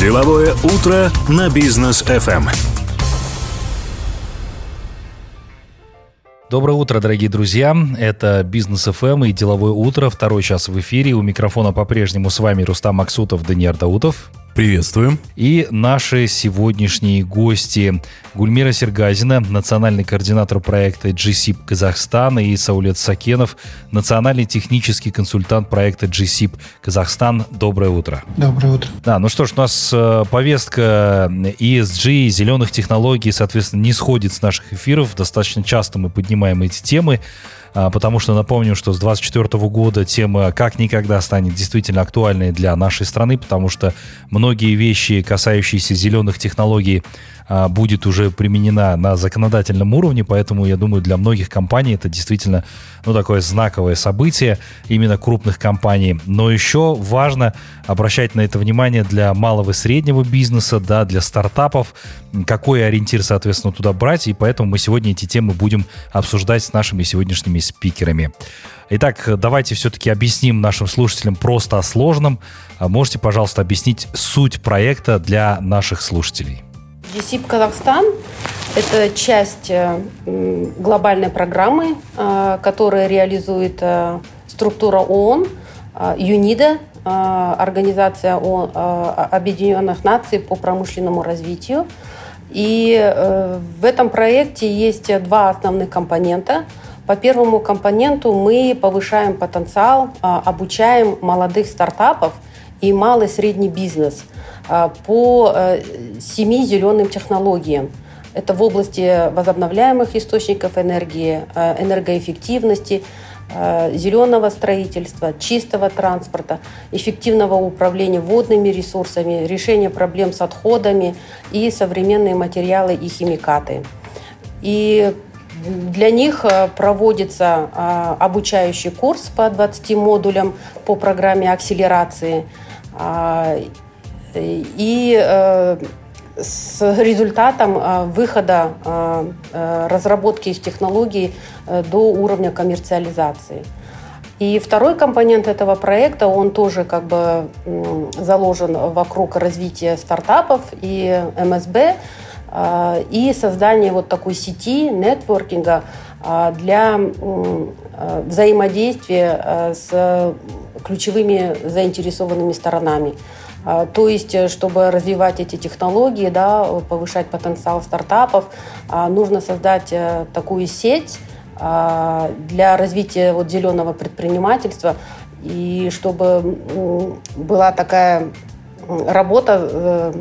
Деловое утро на бизнес FM. Доброе утро, дорогие друзья. Это Бизнес ФМ и Деловое утро. Второй час в эфире. У микрофона по-прежнему с вами Рустам Максутов, Даниил Даутов. Приветствуем. И наши сегодняшние гости Гульмира Сергазина, национальный координатор проекта GSIP Казахстан, и Саулет Сакенов, национальный технический консультант проекта GSIP Казахстан. Доброе утро. Доброе утро. Да, ну что ж, у нас э, повестка ESG, зеленых технологий, соответственно, не сходит с наших эфиров. Достаточно часто мы поднимаем эти темы. А, потому что напомню, что с 2024 года тема как никогда станет действительно актуальной для нашей страны, потому что многие вещи, касающиеся зеленых технологий, а, будет уже применена на законодательном уровне, поэтому я думаю, для многих компаний это действительно ну, такое знаковое событие именно крупных компаний. Но еще важно обращать на это внимание для малого и среднего бизнеса, да, для стартапов, какой ориентир, соответственно, туда брать, и поэтому мы сегодня эти темы будем обсуждать с нашими сегодняшними спикерами. Итак, давайте все-таки объясним нашим слушателям просто о сложном. А можете, пожалуйста, объяснить суть проекта для наших слушателей? ЕСИП Казахстан – это часть э, глобальной программы, э, которая реализует э, структура ООН, ЮНИДА, Организация Объединенных Наций по промышленному развитию. И в этом проекте есть два основных компонента. По первому компоненту мы повышаем потенциал, обучаем молодых стартапов и малый и средний бизнес – а, по э, семи зеленым технологиям. Это в области возобновляемых источников энергии, э, энергоэффективности, зеленого строительства, чистого транспорта, эффективного управления водными ресурсами, решения проблем с отходами и современные материалы и химикаты. И для них проводится обучающий курс по 20 модулям по программе акселерации. А, и э, с результатом э, выхода э, разработки их технологий до уровня коммерциализации. И второй компонент этого проекта, он тоже как бы заложен вокруг развития стартапов и МСБ и создания вот такой сети нетворкинга для взаимодействия с ключевыми заинтересованными сторонами. А, то есть, э, чтобы развивать эти технологии, да, повышать потенциал стартапов, а, нужно создать э, такую сеть а, для развития вот зеленого предпринимательства, и чтобы была такая работа э,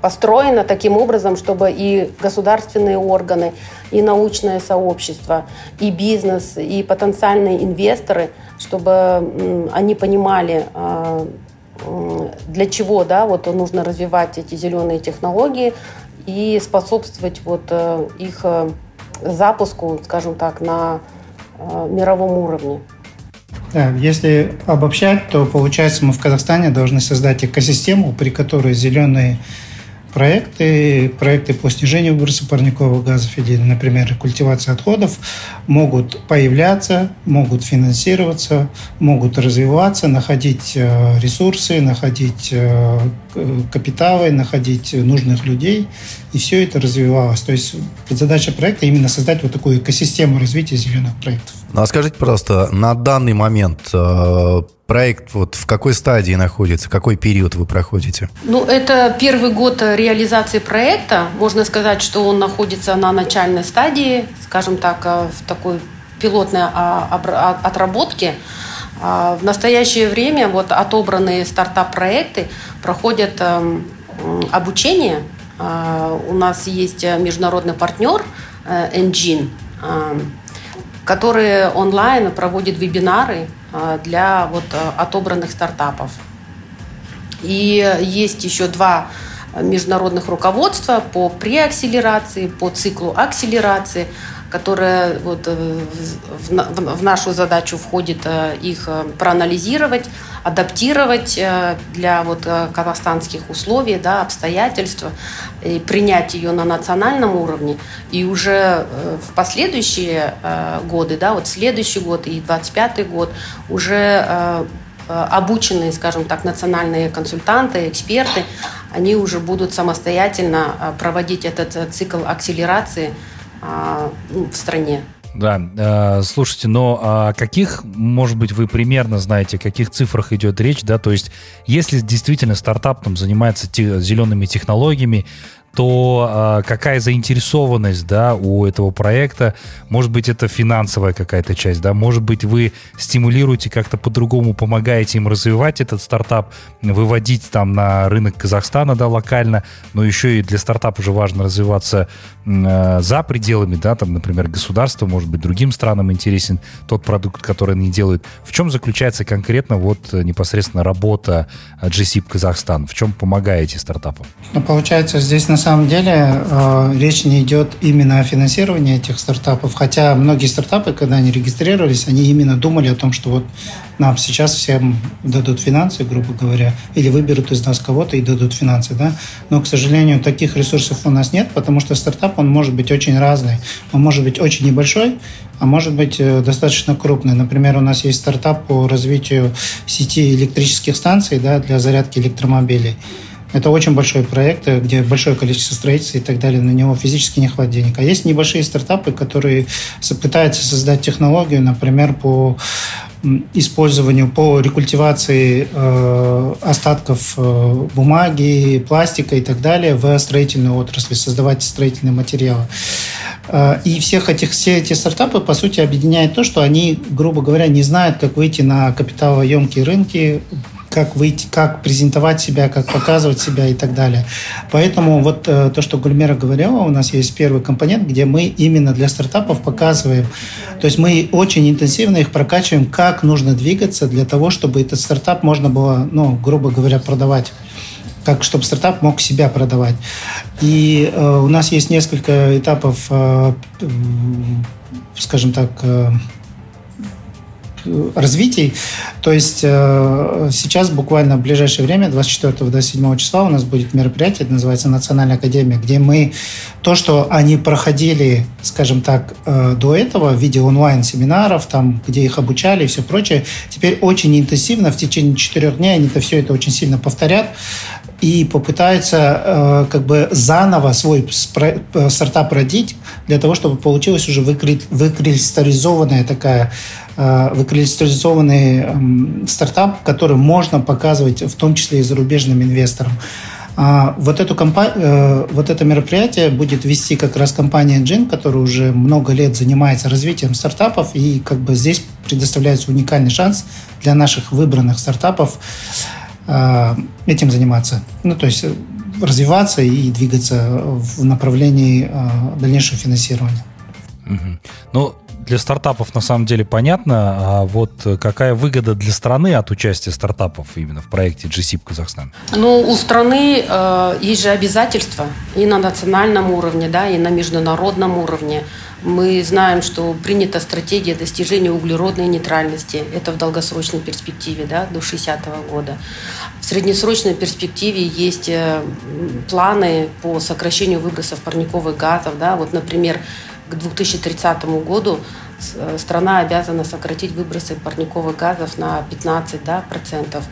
построена таким образом, чтобы и государственные органы, и научное сообщество, и бизнес, и потенциальные инвесторы, чтобы они понимали для чего да, вот нужно развивать эти зеленые технологии и способствовать вот э, их э, запуску, скажем так, на э, мировом уровне. Да, если обобщать, то получается мы в Казахстане должны создать экосистему, при которой зеленые проекты, проекты по снижению выброса парниковых газов или, например, культивация отходов могут появляться, могут финансироваться, могут развиваться, находить э, ресурсы, находить э, капиталы, находить нужных людей, и все это развивалось. То есть задача проекта именно создать вот такую экосистему развития зеленых проектов. Ну а скажите, пожалуйста, на данный момент э, проект вот в какой стадии находится, какой период вы проходите? Ну, это первый год реализации проекта. Можно сказать, что он находится на начальной стадии, скажем так, э, в такой пилотной а, а, отработке. А, в настоящее время вот отобранные стартап-проекты проходят эм, обучение. У нас есть международный партнер э, Engine, который онлайн проводит вебинары Э, для вот э, отобранных стартапов. И есть еще два международных руководства по преакселерации, по циклу акселерации, которая вот э, в нашу задачу входит их проанализировать, адаптировать для вот казахстанских условий, да, обстоятельств, и принять ее на национальном уровне. И уже в последующие годы, да, вот следующий год и 25 год уже обученные, скажем так, национальные консультанты, эксперты, они уже будут самостоятельно проводить этот цикл акселерации ну, в стране. Да, э, слушайте, но о каких, может быть, вы примерно знаете, о каких цифрах идет речь, да, то есть если действительно стартап там занимается зелеными технологиями, то э, какая заинтересованность, да, у этого проекта? Может быть, это финансовая какая-то часть, да? Может быть, вы стимулируете как-то по-другому, помогаете им развивать этот стартап, выводить там на рынок Казахстана, да, локально, но еще и для стартапа уже важно развиваться э, за пределами, да, там, например, государства, может быть, другим странам интересен тот продукт, который они делают. В чем заключается конкретно вот непосредственно работа GSIP Казахстан? В чем помогаете стартапам? Ну, получается, здесь на самом деле э, речь не идет именно о финансировании этих стартапов, хотя многие стартапы, когда они регистрировались, они именно думали о том, что вот нам сейчас всем дадут финансы, грубо говоря, или выберут из нас кого-то и дадут финансы, да. Но, к сожалению, таких ресурсов у нас нет, потому что стартап, он может быть очень разный. Он может быть очень небольшой, а может быть э, достаточно крупный. Например, у нас есть стартап по развитию сети электрических станций да, для зарядки электромобилей. Это очень большой проект, где большое количество строительства и так далее. На него физически не хватит денег. А есть небольшие стартапы, которые пытаются создать технологию, например, по использованию, по рекультивации э, остатков э, бумаги, пластика и так далее в строительной отрасли, создавать строительные материалы. Э, и всех этих, все эти стартапы, по сути, объединяет то, что они, грубо говоря, не знают, как выйти на капиталоемкие рынки, как выйти, как презентовать себя, как показывать себя и так далее. Поэтому вот э, то, что Гульмера говорила, у нас есть первый компонент, где мы именно для стартапов показываем, то есть мы очень интенсивно их прокачиваем, как нужно двигаться для того, чтобы этот стартап можно было, ну, грубо говоря, продавать как чтобы стартап мог себя продавать. И э, у нас есть несколько этапов, э, скажем так, э, развитий. То есть э, сейчас буквально в ближайшее время, 24-27 числа у нас будет мероприятие, это называется Национальная академия, где мы то, что они проходили, скажем так, э, до этого в виде онлайн-семинаров, там, где их обучали и все прочее, теперь очень интенсивно в течение четырех дней они это все это очень сильно повторят и попытаются э, как бы заново свой стартап родить для того, чтобы получилась уже выкристаллизованная такая Э, выкристаллизованный эм, стартап, который можно показывать в том числе и зарубежным инвесторам. А вот, эту компа- э, вот это мероприятие будет вести как раз компания Engine, которая уже много лет занимается развитием стартапов, и как бы здесь предоставляется уникальный шанс для наших выбранных стартапов э, этим заниматься. Ну, то есть развиваться и двигаться в направлении дальнейшего финансирования. Угу. Ну, для стартапов на самом деле понятно, а вот какая выгода для страны от участия стартапов именно в проекте GSIP Казахстан? Ну, у страны э, есть же обязательства и на национальном уровне, да, и на международном уровне. Мы знаем, что принята стратегия достижения углеродной нейтральности. Это в долгосрочной перспективе, да, до 60 -го года. В среднесрочной перспективе есть э, планы по сокращению выбросов парниковых газов. Да. Вот, например, к 2030 году э, страна обязана сократить выбросы парниковых газов на 15 да, процентов.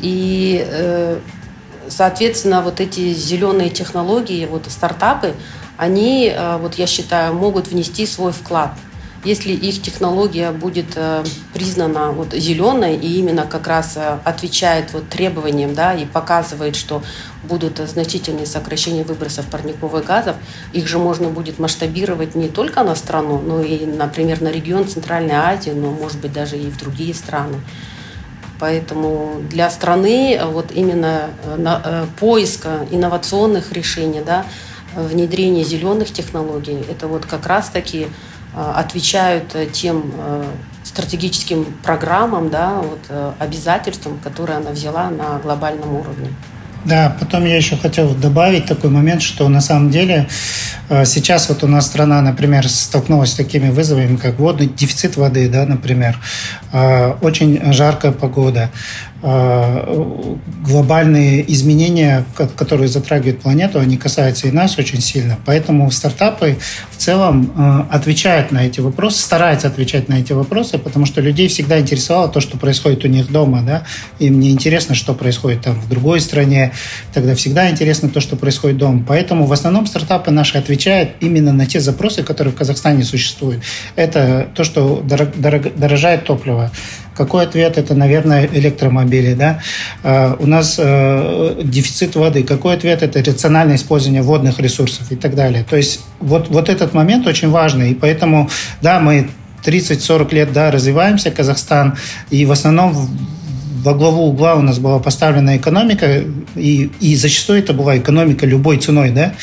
И, э, соответственно, вот эти зеленые технологии, вот стартапы, они, э, вот я считаю, могут внести свой вклад – если их технология будет э, признана вот зеленой и именно как раз э, отвечает вот требованиям, да, и показывает, что будут значительные сокращения выбросов парниковых газов, их же можно будет масштабировать не только на страну, но и, например, на регион Центральной Азии, но, может быть, даже и в другие страны. Поэтому для страны э, вот именно поиска инновационных решений, да, внедрение зеленых технологий, это вот как раз-таки Э, отвечают э, тем э, стратегическим программам, да, вот, обязательствам, которые она взяла на глобальном уровне. Да, потом я еще хотел добавить такой момент, что на самом деле сейчас вот у нас страна, например, столкнулась с такими вызовами, как водный дефицит воды, да, например, очень жаркая погода, э, глобальные изменения, которые затрагивают планету, они касаются и нас очень сильно. Поэтому стартапы в целом э, отвечают на эти вопросы, стараются отвечать на эти вопросы, потому что людей всегда интересовало то, что происходит у них дома. Да? Им не интересно, что происходит там в другой стране. Тогда всегда интересно то, что происходит дома. Поэтому в основном стартапы наши отвечают именно на те запросы, которые в Казахстане существуют. Это то, что дорожает топливо. Какой ответ? Это, наверное, электромобили. Да? Uh, у нас uh, дефицит воды. Какой ответ? Это рациональное использование водных ресурсов и так далее. То есть вот, вот этот момент очень важный. И поэтому, да, мы 30-40 лет да, развиваемся, Казахстан, и в основном во главу угла у нас была поставлена экономика, и, и зачастую это была экономика любой ценой, да,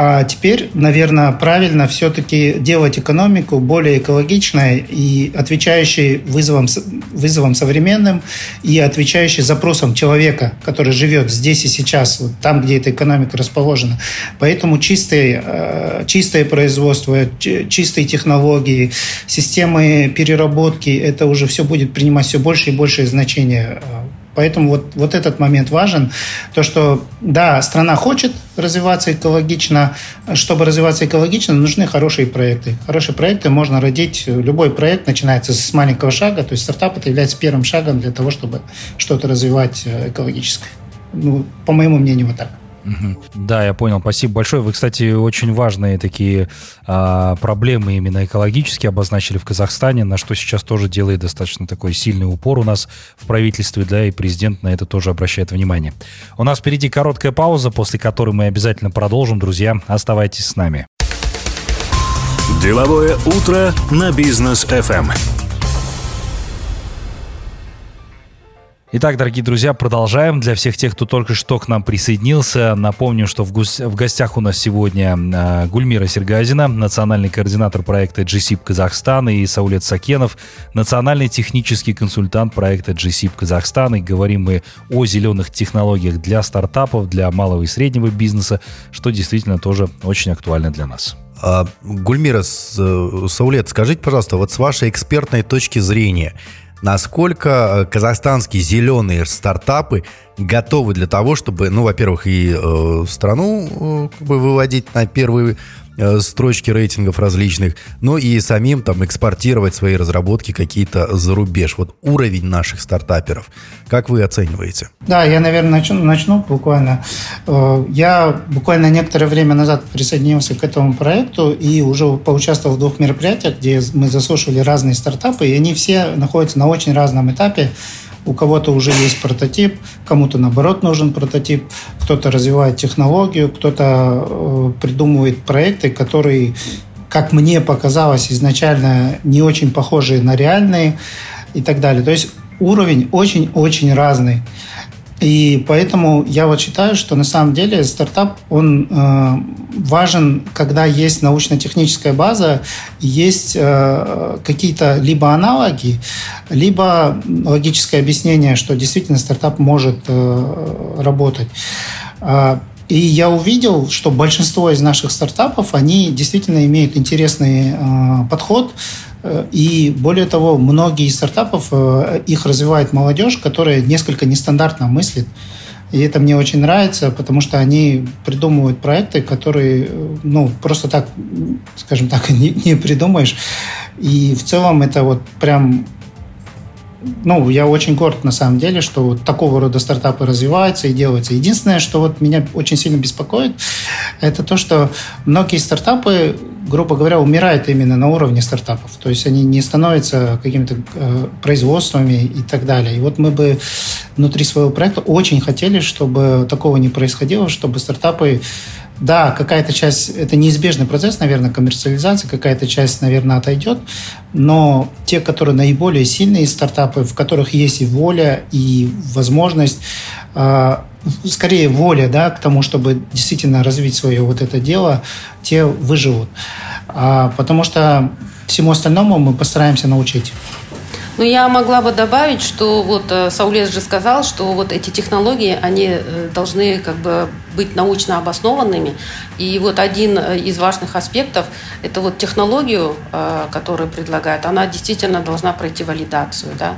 а теперь, наверное, правильно все-таки делать экономику более экологичной и отвечающей вызовам, вызовам современным и отвечающей запросам человека, который живет здесь и сейчас, вот там, где эта экономика расположена. Поэтому чистые, э, чистое производство, чистые технологии, системы переработки, это уже все будет принимать все больше и большее значение э, Поэтому вот, вот этот момент важен. То, что, да, страна хочет развиваться экологично. Чтобы развиваться экологично, нужны хорошие проекты. Хорошие проекты можно родить. Любой проект начинается с маленького шага. То есть стартап это является первым шагом для того, чтобы что-то развивать э, экологическое. Ну, по моему мнению, вот так. Да, я понял. Спасибо большое. Вы, кстати, очень важные такие а, проблемы именно экологические обозначили в Казахстане, на что сейчас тоже делает достаточно такой сильный упор у нас в правительстве, да, и президент на это тоже обращает внимание. У нас впереди короткая пауза, после которой мы обязательно продолжим. Друзья, оставайтесь с нами. Деловое утро на бизнес FM. Итак, дорогие друзья, продолжаем. Для всех тех, кто только что к нам присоединился, напомню, что в, гус- в гостях у нас сегодня э, Гульмира Сергазина, национальный координатор проекта GSIP Казахстан, и Саулет Сакенов, национальный технический консультант проекта GSIP Казахстан. И говорим мы о зеленых технологиях для стартапов, для малого и среднего бизнеса, что действительно тоже очень актуально для нас. А, Гульмира, э, Саулет, скажите, пожалуйста, вот с вашей экспертной точки зрения – насколько э, казахстанские зеленые стартапы готовы для того, чтобы, ну, во-первых, и э, страну э, как бы выводить на первые Э, строчки рейтингов различных, но и самим там экспортировать свои разработки какие-то за рубеж. Вот уровень наших стартаперов. Как вы оцениваете? Да, я, наверное, начну, начну буквально. Э, я буквально некоторое время назад присоединился к этому проекту и уже поучаствовал в двух мероприятиях, где мы заслушали разные стартапы, и они все находятся на очень разном этапе у кого-то уже есть прототип, кому-то наоборот нужен прототип, кто-то развивает технологию, кто-то э, придумывает проекты, которые, как мне показалось изначально, не очень похожие на реальные и так далее. То есть уровень очень-очень разный. И поэтому я вот считаю, что на самом деле стартап, он э, важен, когда есть научно-техническая база, есть э, какие-то либо аналоги, либо логическое объяснение, что действительно стартап может э, работать. А, и я увидел, что большинство из наших стартапов, они действительно имеют интересный э, подход, и более того, многие из стартапов, э, их развивает молодежь, которая несколько нестандартно мыслит. И это мне очень нравится, потому что они придумывают проекты, которые, э, ну, просто так, скажем так, не, не придумаешь. И в целом это вот прям ну, я очень горд на самом деле, что вот такого рода стартапы развиваются и делаются. Единственное, что вот меня очень сильно беспокоит, это то, что многие стартапы грубо говоря, умирает именно на уровне стартапов. То есть они не становятся какими-то э, производствами и так далее. И вот мы бы внутри своего проекта очень хотели, чтобы такого не происходило, чтобы стартапы да, какая-то часть, это неизбежный процесс, наверное, коммерциализации, какая-то часть, наверное, отойдет, но те, которые наиболее сильные стартапы, в которых есть и воля, и возможность, э, скорее воля, да, к тому, чтобы действительно развить свое вот это дело, те выживут. А, потому что всему остальному мы постараемся научить. Ну, я могла бы добавить, что вот э, Саулес же сказал, что вот эти технологии, они э, должны как бы быть научно обоснованными. И вот один э, из важных аспектов – это вот технологию, которую предлагают, она действительно должна пройти валидацию, да.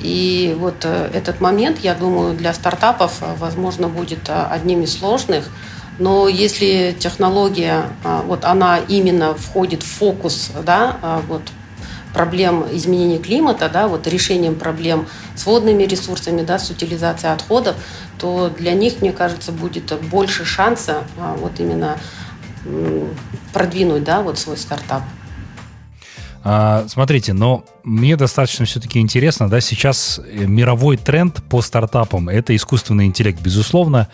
И вот этот момент, я думаю, для стартапов, возможно, будет одним из сложных. Но если технология, вот она именно входит в фокус, да, вот проблем изменения климата, да, вот решением проблем с водными ресурсами, да, с утилизацией отходов, то для них, мне кажется, будет больше шанса вот именно продвинуть, да, вот свой стартап. А, смотрите, но мне достаточно все-таки интересно, да, сейчас мировой тренд по стартапам – это искусственный интеллект, безусловно.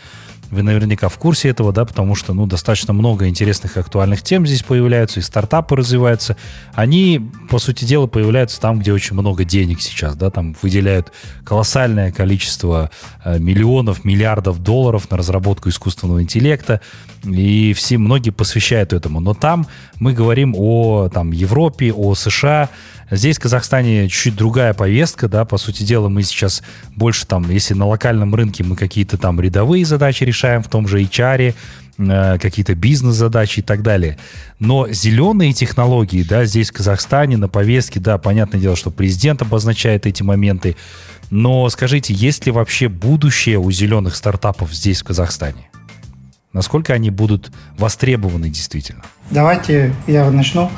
Вы наверняка в курсе этого, да, потому что, ну, достаточно много интересных и актуальных тем здесь появляются, и стартапы развиваются. Они, по сути дела, появляются там, где очень много денег сейчас, да, там выделяют колоссальное количество э, миллионов, миллиардов долларов на разработку искусственного интеллекта, и все, многие посвящают этому. Но там мы говорим о, там, Европе, о США, Здесь, в Казахстане, чуть-чуть другая повестка, да, по сути дела, мы сейчас больше там, если на локальном рынке мы какие-то там рядовые задачи решаем в том же HR, э, какие-то бизнес-задачи и так далее. Но зеленые технологии, да, здесь в Казахстане на повестке, да, понятное дело, что президент обозначает эти моменты, но скажите, есть ли вообще будущее у зеленых стартапов здесь, в Казахстане? Насколько они будут востребованы действительно? Давайте я начну.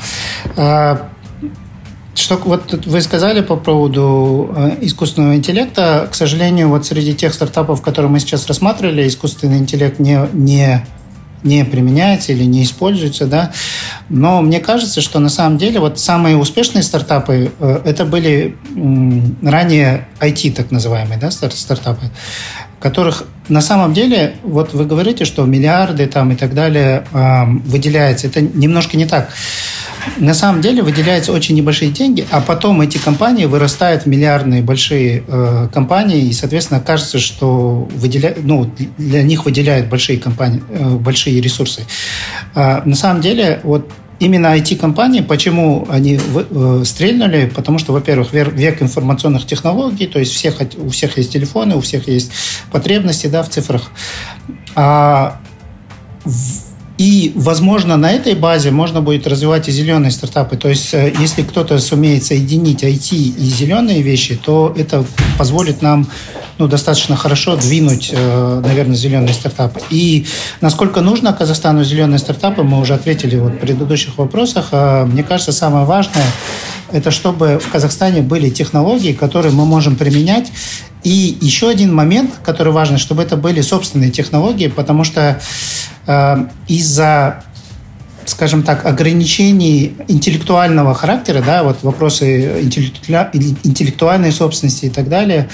Что вот вы сказали по поводу э, искусственного интеллекта. К сожалению, вот среди тех стартапов, которые мы сейчас рассматривали, искусственный интеллект не, не не применяется или не используется, да. Но мне кажется, что на самом деле вот самые успешные стартапы э, это были ранее IT так называемые, да, стартапы, которых на самом деле, вот вы говорите, что миллиарды там и так далее э, выделяется. Это немножко не так на самом деле выделяются очень небольшие деньги, а потом эти компании вырастают в миллиардные большие э, компании, и, соответственно, кажется, что выделя... ну, для них выделяют большие, компании, э, большие ресурсы. А на самом деле, вот именно IT-компании, почему они э, стрельнули? Потому что, во-первых, век информационных технологий, то есть всех, у всех есть телефоны, у всех есть потребности да, в цифрах. А в и, возможно, на этой базе можно будет развивать и зеленые стартапы. То есть, э, если кто-то сумеет соединить IT и зеленые вещи, то это позволит нам ну, достаточно хорошо двинуть, э, наверное, зеленые стартапы. И насколько нужно Казахстану зеленые стартапы, мы уже ответили вот в предыдущих вопросах. А мне кажется, самое важное это чтобы в Казахстане были технологии, которые мы можем применять. И еще один момент, который важен, чтобы это были собственные технологии, потому что э, из-за скажем так, ограничений интеллектуального характера, да, вот вопросы интеллектуальной собственности и так далее,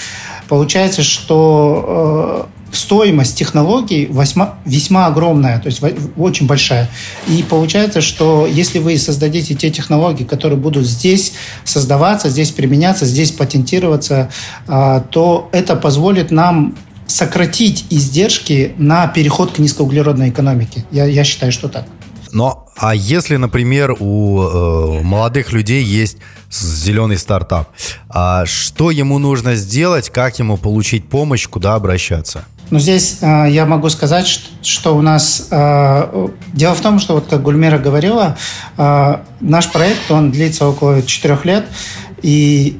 получается, что э, стоимость технологий весьма, весьма огромная, то есть очень большая. И получается, что если вы создадите те технологии, которые будут здесь создаваться, здесь применяться, здесь патентироваться, а, то это позволит нам сократить издержки на переход к низкоуглеродной экономике. Я, я считаю, что так. Но а если, например, у э, молодых людей есть зеленый стартап, а что ему нужно сделать, как ему получить помощь, куда обращаться? Но здесь э, я могу сказать, что, что у нас... Э, дело в том, что, вот как Гульмира говорила, э, наш проект, он длится около четырех лет, и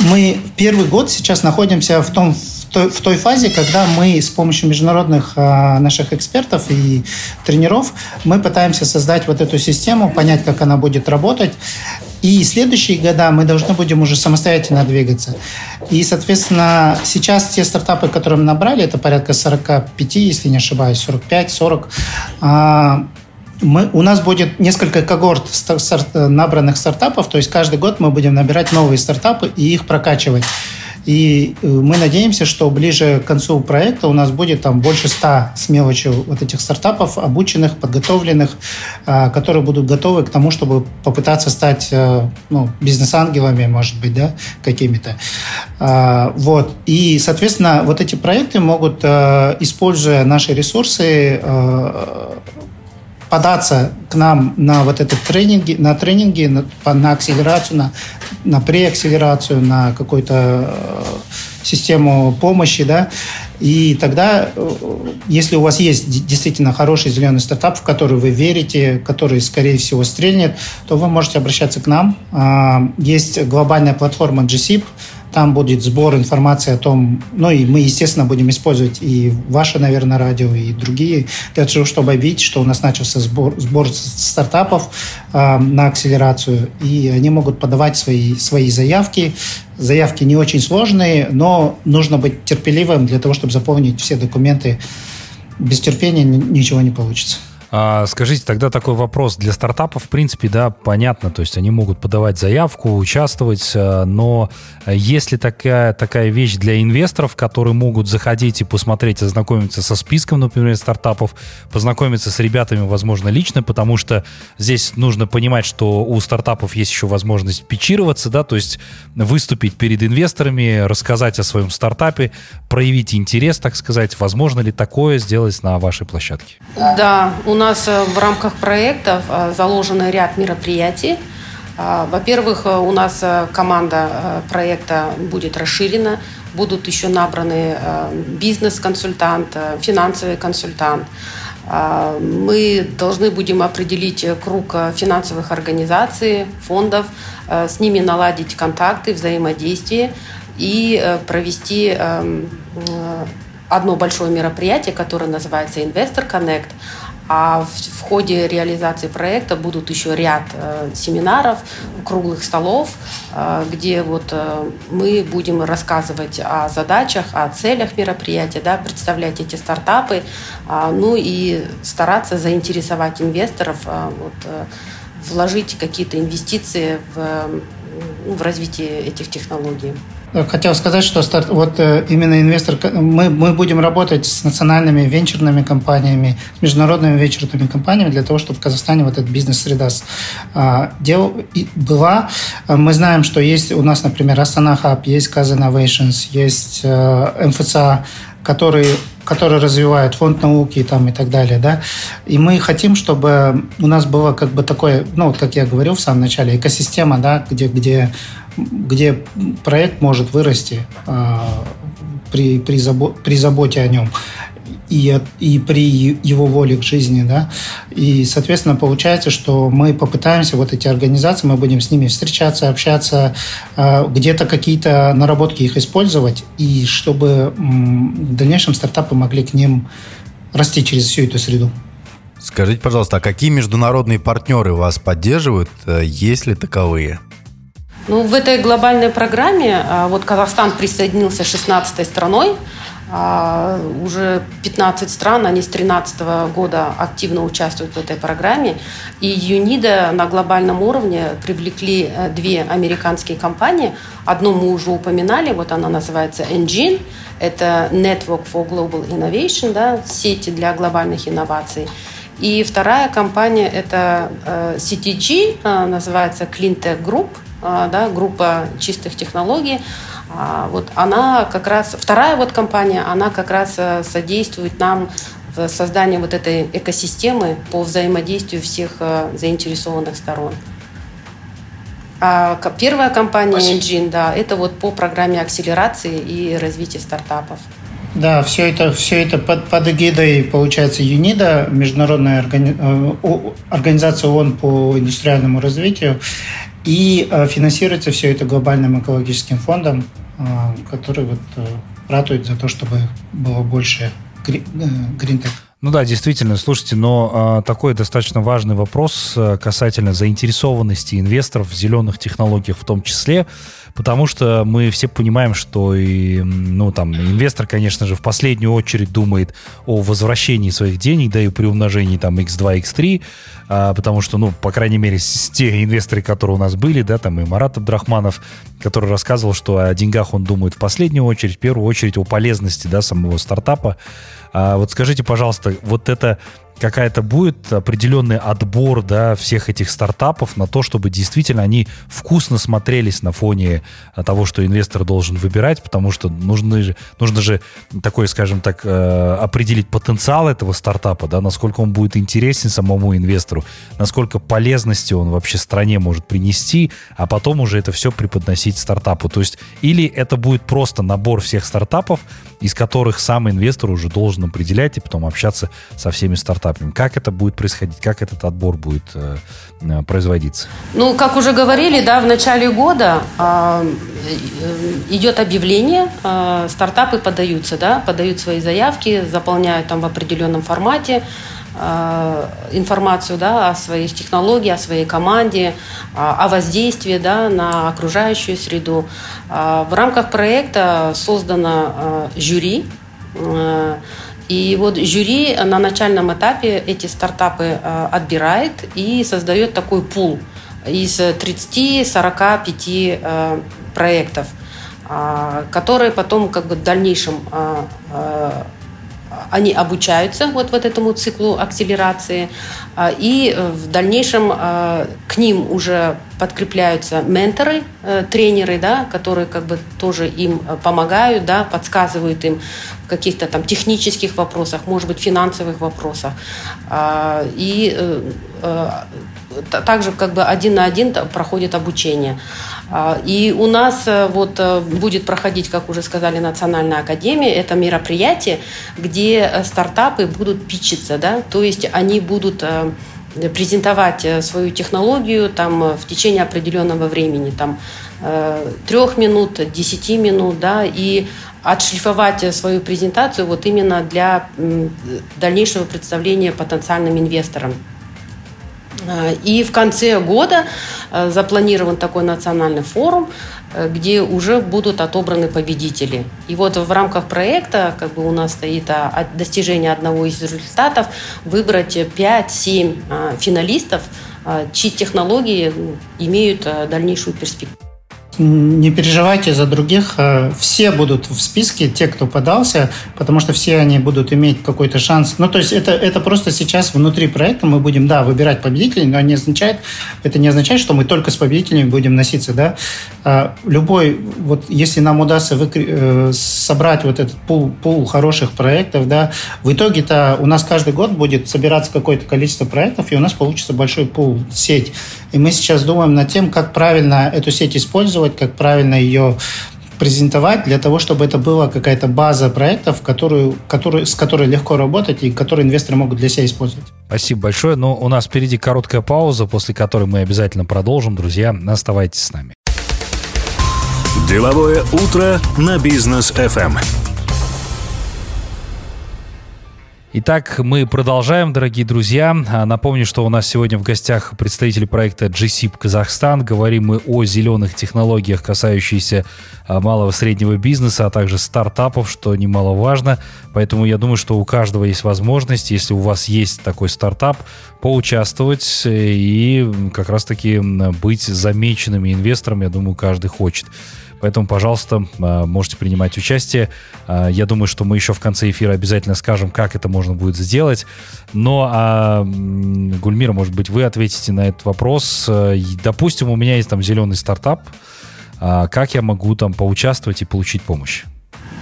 мы первый год сейчас находимся в том, той, в той фазе, когда мы с помощью международных э, наших экспертов и тренеров мы пытаемся создать вот эту систему, понять, как она будет работать. И следующие года мы должны будем уже самостоятельно двигаться. И, соответственно, сейчас те стартапы, которые мы набрали, это порядка 45, если не ошибаюсь, 45-40, э, мы, у нас будет несколько когорт набранных стартапов, то есть каждый год мы будем набирать новые стартапы и их прокачивать. И э, мы надеемся, что ближе к концу проекта у нас будет там больше ста с мелочью вот этих стартапов, обученных, подготовленных, а, которые будут готовы к тому, чтобы попытаться стать э, ну, бизнес-ангелами, может быть, да, какими-то. А, вот. И, соответственно, вот эти проекты могут, э, используя наши ресурсы, податься к нам на вот этот тренинги, на тренинги, на, на акселерацию, на, на преакселерацию, на какую-то э, систему помощи, да, и тогда, э, если у вас есть действительно хороший зеленый стартап, в который вы верите, который, скорее всего, стрельнет, то вы можете обращаться к нам. А, есть глобальная платформа GSIP, там будет сбор информации о том, ну и мы, естественно, будем использовать и ваше, наверное, радио, и другие, для того, чтобы объявить, что у нас начался сбор, сбор стартапов э, на акселерацию, и они могут подавать свои, свои заявки. Заявки не очень сложные, но нужно быть терпеливым для того, чтобы заполнить все документы. Без терпения ничего не получится. А, скажите, тогда такой вопрос. Для стартапов, в принципе, да, понятно, то есть они могут подавать заявку, участвовать, э, но есть ли такая, такая вещь для инвесторов, которые могут заходить и посмотреть, ознакомиться со списком, например, стартапов, познакомиться с ребятами, возможно, лично, потому что здесь нужно понимать, что у стартапов есть еще возможность пичироваться, да, то есть выступить перед инвесторами, рассказать о своем стартапе, проявить интерес, так сказать. Возможно ли такое сделать на вашей площадке? Да, у нас э, в рамках проекта э, заложен ряд мероприятий. А, во-первых, э, у нас команда проекта будет расширена, будут еще набраны бизнес-консультант, финансовый консультант. Мы должны будем определить круг финансовых организаций, фондов, с ними наладить контакты, взаимодействие и провести эм, одно большое мероприятие, которое называется Investor Connect. А в, в ходе реализации проекта будут еще ряд э, семинаров, круглых столов, э, где вот э, мы будем рассказывать о задачах, о целях мероприятия, да, представлять эти стартапы, э, ну и стараться заинтересовать инвесторов, э, вот, э, вложить какие-то инвестиции в, в развитие этих технологий. Хотел сказать, что старт, вот э, именно инвестор, мы, мы будем работать с национальными венчурными компаниями, с международными венчурными компаниями для того, чтобы в Казахстане вот эта бизнес-среда а, дел, была. Мы знаем, что есть у нас, например, Астана Хаб, есть Каз Innovations, есть э, МФЦА, которые которые развивают фонд науки там, и так далее, да, и мы хотим, чтобы у нас было как бы такое, ну, вот как я говорил в самом начале, экосистема, да, где, где где проект может вырасти а, при, при, забо, при заботе о нем и, и при его воле к жизни, да, и, соответственно, получается, что мы попытаемся, вот эти организации, мы будем с ними встречаться, общаться, а, где-то какие-то наработки их использовать, и чтобы в дальнейшем стартапы могли к ним расти через всю эту среду. Скажите, пожалуйста, а какие международные партнеры вас поддерживают, э, есть ли таковые? Ну, в этой глобальной программе а, вот Казахстан присоединился 16-й страной. А, уже 15 стран, они с 2013 года активно участвуют в этой программе. И ЮНИДа на глобальном уровне привлекли э, две американские компании. Одну мы уже упоминали, вот она называется Engine. Это Network for Global Innovation, да, сети для глобальных инноваций. И вторая компания – это э, CTG, э, называется Cleantech Group – а, да, группа чистых технологий, а, вот она как раз, вторая вот компания, она как раз э, содействует нам в создании вот этой экосистемы по взаимодействию всех э, заинтересованных сторон. А первая компания Engine, да, это вот по программе акселерации и развития стартапов. Да, все это, все это под, под эгидой, получается, ЮНИДа, Международная органи... Э, организация ООН по индустриальному развитию. И э, финансируется все это глобальным экологическим фондом, э, который вот ратует за то, чтобы было больше гринтек. Ну да, действительно, слушайте, но э, такой достаточно важный вопрос э, касательно заинтересованности инвесторов в зеленых технологиях в том числе. Потому что мы все понимаем, что и, ну, там, инвестор, конечно же, в последнюю очередь думает о возвращении своих денег, да, и при умножении там x2, x3, а, потому что, ну, по крайней мере, те инвесторы, которые у нас были, да, там и Марат Абдрахманов, который рассказывал, что о деньгах он думает в последнюю очередь, в первую очередь о полезности, да, самого стартапа. А вот скажите, пожалуйста, вот это какая-то будет определенный отбор да, всех этих стартапов на то, чтобы действительно они вкусно смотрелись на фоне того, что инвестор должен выбирать, потому что нужно нужно же такой, скажем так, э, определить потенциал этого стартапа, да, насколько он будет интересен самому инвестору, насколько полезности он вообще стране может принести, а потом уже это все преподносить стартапу. То есть или это будет просто набор всех стартапов, из которых сам инвестор уже должен определять и потом общаться со всеми стартапами. Как это будет происходить, как этот отбор будет э, э производиться? Ну, как уже говорили, да, в начале года э, идет объявление, э, стартапы подаются, да, подают свои заявки, заполняют там в определенном формате, информацию да, о своих технологиях, о своей команде, о воздействии да, на окружающую среду. Э, в рамках проекта создано э, жюри, и вот жюри на начальном этапе эти стартапы отбирает и создает такой пул из 30-45 проектов, которые потом как бы в дальнейшем они обучаются вот, вот этому циклу акселерации, а, и э, в дальнейшем а, к ним уже подкрепляются менторы, э, тренеры, да, которые как бы тоже им э, помогают, да, подсказывают им в каких-то там технических вопросах, может быть, финансовых вопросах. А, и также как бы один на один проходит обучение. А, и у нас э, вот э, будет проходить, как уже сказали, Национальная академия. Это мероприятие, где э, стартапы будут питчиться, да, то есть они будут презентовать свою технологию там в течение определенного времени, там трех минут, десяти минут, да, и отшлифовать свою презентацию вот именно для дальнейшего представления потенциальным инвесторам. Э, и в конце года э, запланирован такой национальный форум, э, где уже будут отобраны победители. И вот в рамках проекта как бы у нас стоит а, достижение одного из результатов выбрать 5-7 финалистов, чьи технологии имеют дальнейшую перспективу не переживайте за других. Э, все будут в списке, те, кто подался, потому что все они будут иметь какой-то шанс. Ну, то есть это, это просто сейчас внутри проекта мы будем, да, выбирать победителей, но не означает, это не означает, что мы только с победителями будем носиться, да. А любой, вот если нам удастся выкр... Э, собрать вот этот пул, пул хороших проектов, да, в итоге-то у нас каждый год будет собираться какое-то количество проектов, и у нас получится большой пул, сеть. И мы сейчас думаем над тем, как правильно эту сеть использовать, как правильно ее презентовать для того, чтобы это была какая-то база проектов, которую, которую, с которой легко работать и которые инвесторы могут для себя использовать. Спасибо большое. Но у нас впереди короткая пауза, после которой мы обязательно продолжим. Друзья, оставайтесь с нами. Деловое утро на бизнес FM. Итак, мы продолжаем, дорогие друзья. А, напомню, что у нас сегодня в гостях представители проекта GSIP Казахстан. Говорим мы о зеленых технологиях, касающихся а, малого и среднего бизнеса, а также стартапов, что немаловажно. Поэтому я думаю, что у каждого есть возможность, если у вас есть такой стартап, поучаствовать и как раз-таки быть замеченным инвестором, я думаю, каждый хочет. Поэтому, пожалуйста, а, можете принимать участие. А, я думаю, что мы еще в конце эфира обязательно скажем, как это можно будет сделать. Но, а, Гульмира, может быть, вы ответите на этот вопрос. А, допустим, у меня есть там зеленый стартап. Как я могу там поучаствовать и получить помощь?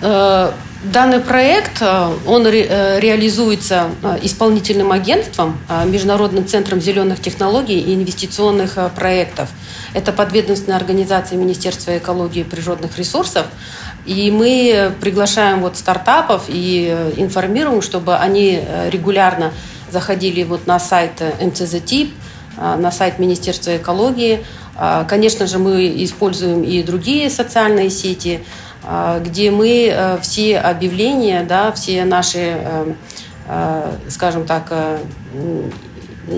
Э, данный проект, э, он э, реализуется исполнительным агентством, Международным центром зеленых технологий и инвестиционных проектов. Это подведомственная организация Министерства экологии и природных ресурсов. И мы приглашаем вот стартапов и информируем, чтобы они регулярно заходили вот на сайт МЦЗ-ТИП, на сайт Министерства экологии. Конечно же, мы используем и другие социальные сети – где мы э, все объявления, да, все наши, э, э, скажем так,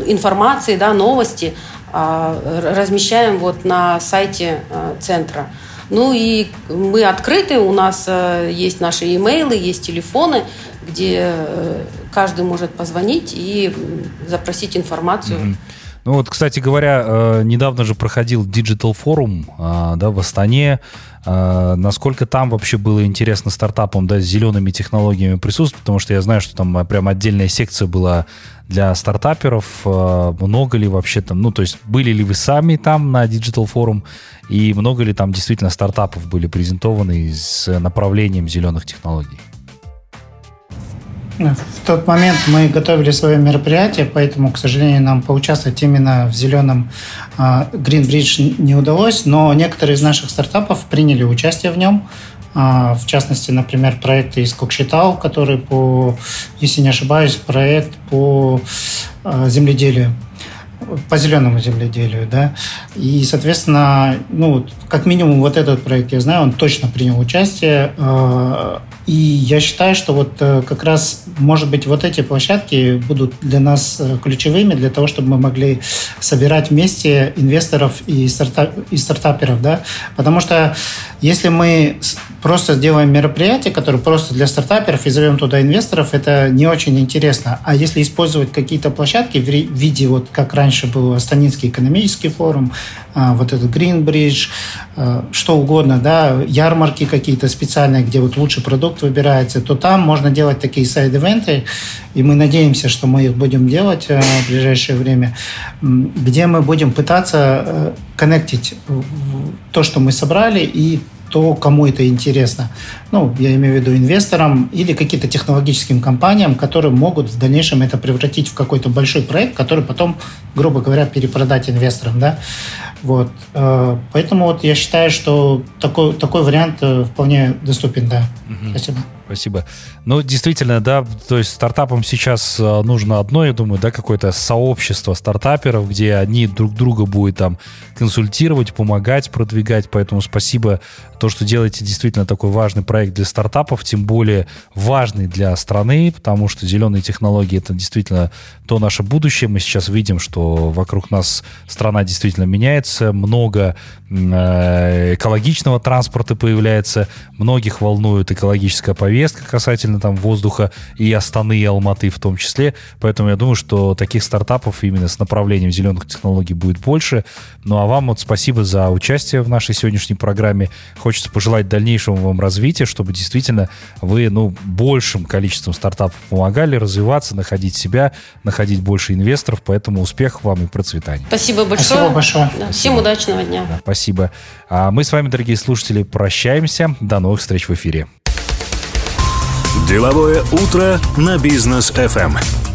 информации, да, новости а, размещаем вот на сайте центра. Ну и мы открыты, у нас есть наши имейлы, есть телефоны, где каждый может позвонить и запросить информацию. Mm-hmm. Ну вот, кстати говоря, недавно же проходил Digital Forum а, да, в Астане. А, насколько там вообще было интересно стартапам, да, с зелеными технологиями присутствовать, потому что я знаю, что там прям отдельная секция была для стартаперов. А, много ли вообще там, ну, то есть были ли вы сами там на Digital Forum, и много ли там действительно стартапов были презентованы с направлением зеленых технологий? В тот момент мы готовили свое мероприятие, поэтому, к сожалению, нам поучаствовать именно в зеленом Green Bridge не удалось, но некоторые из наших стартапов приняли участие в нем. А, в частности, например, проекты из Кокшетау, который по, если не ошибаюсь, проект по а, земледелию по зеленому земледелию, да, и, соответственно, ну, как минимум вот этот проект, я знаю, он точно принял участие, а, и я считаю, что вот э, как раз, может быть, вот эти площадки будут для нас э, ключевыми для того, чтобы мы могли собирать вместе инвесторов и, стартап, и стартаперов, да, потому что если мы просто сделаем мероприятие, которое просто для стартаперов и зовем туда инвесторов, это не очень интересно. А если использовать какие-то площадки в виде, вот как раньше был Астанинский экономический форум, а, вот этот Greenbridge, а, что угодно, да, ярмарки какие-то специальные, где вот лучший продукт выбирается, то там можно делать такие сайд-эвенты, и мы надеемся, что мы их будем делать а, в ближайшее время, где мы будем пытаться коннектить то, что мы собрали, и то, кому это интересно. Ну, я имею в виду инвесторам или каким-то технологическим компаниям, которые могут в дальнейшем это превратить в какой-то большой проект, который потом, грубо говоря, перепродать инвесторам, да. Вот. Э, поэтому вот я считаю, что такой, такой вариант э, вполне доступен, да. Угу. Спасибо. Спасибо. Ну, действительно, да, то есть стартапам сейчас э, нужно одно, я думаю, да, какое-то сообщество стартаперов, где они друг друга будут там консультировать, помогать, продвигать. Поэтому спасибо то, что делаете действительно такой важный проект для стартапов, тем более важный для страны, потому что зеленые технологии это действительно то наше будущее. Мы сейчас видим, что вокруг нас страна действительно меняется, много э, экологичного транспорта появляется, многих волнует экологическая повестка касательно там воздуха и Астаны, и Алматы в том числе. Поэтому я думаю, что таких стартапов именно с направлением зеленых технологий будет больше. Ну а вам вот спасибо за участие в нашей сегодняшней программе. Хочется пожелать дальнейшего вам развития, чтобы действительно вы ну, большим количеством стартапов помогали развиваться, находить себя, находить больше инвесторов. Поэтому успехов вам и процветания. Спасибо большое. Спасибо большое. Да, всем удачного дня. Да, спасибо. А мы с вами, дорогие слушатели, прощаемся. До новых встреч в эфире. Деловое утро на бизнес FM.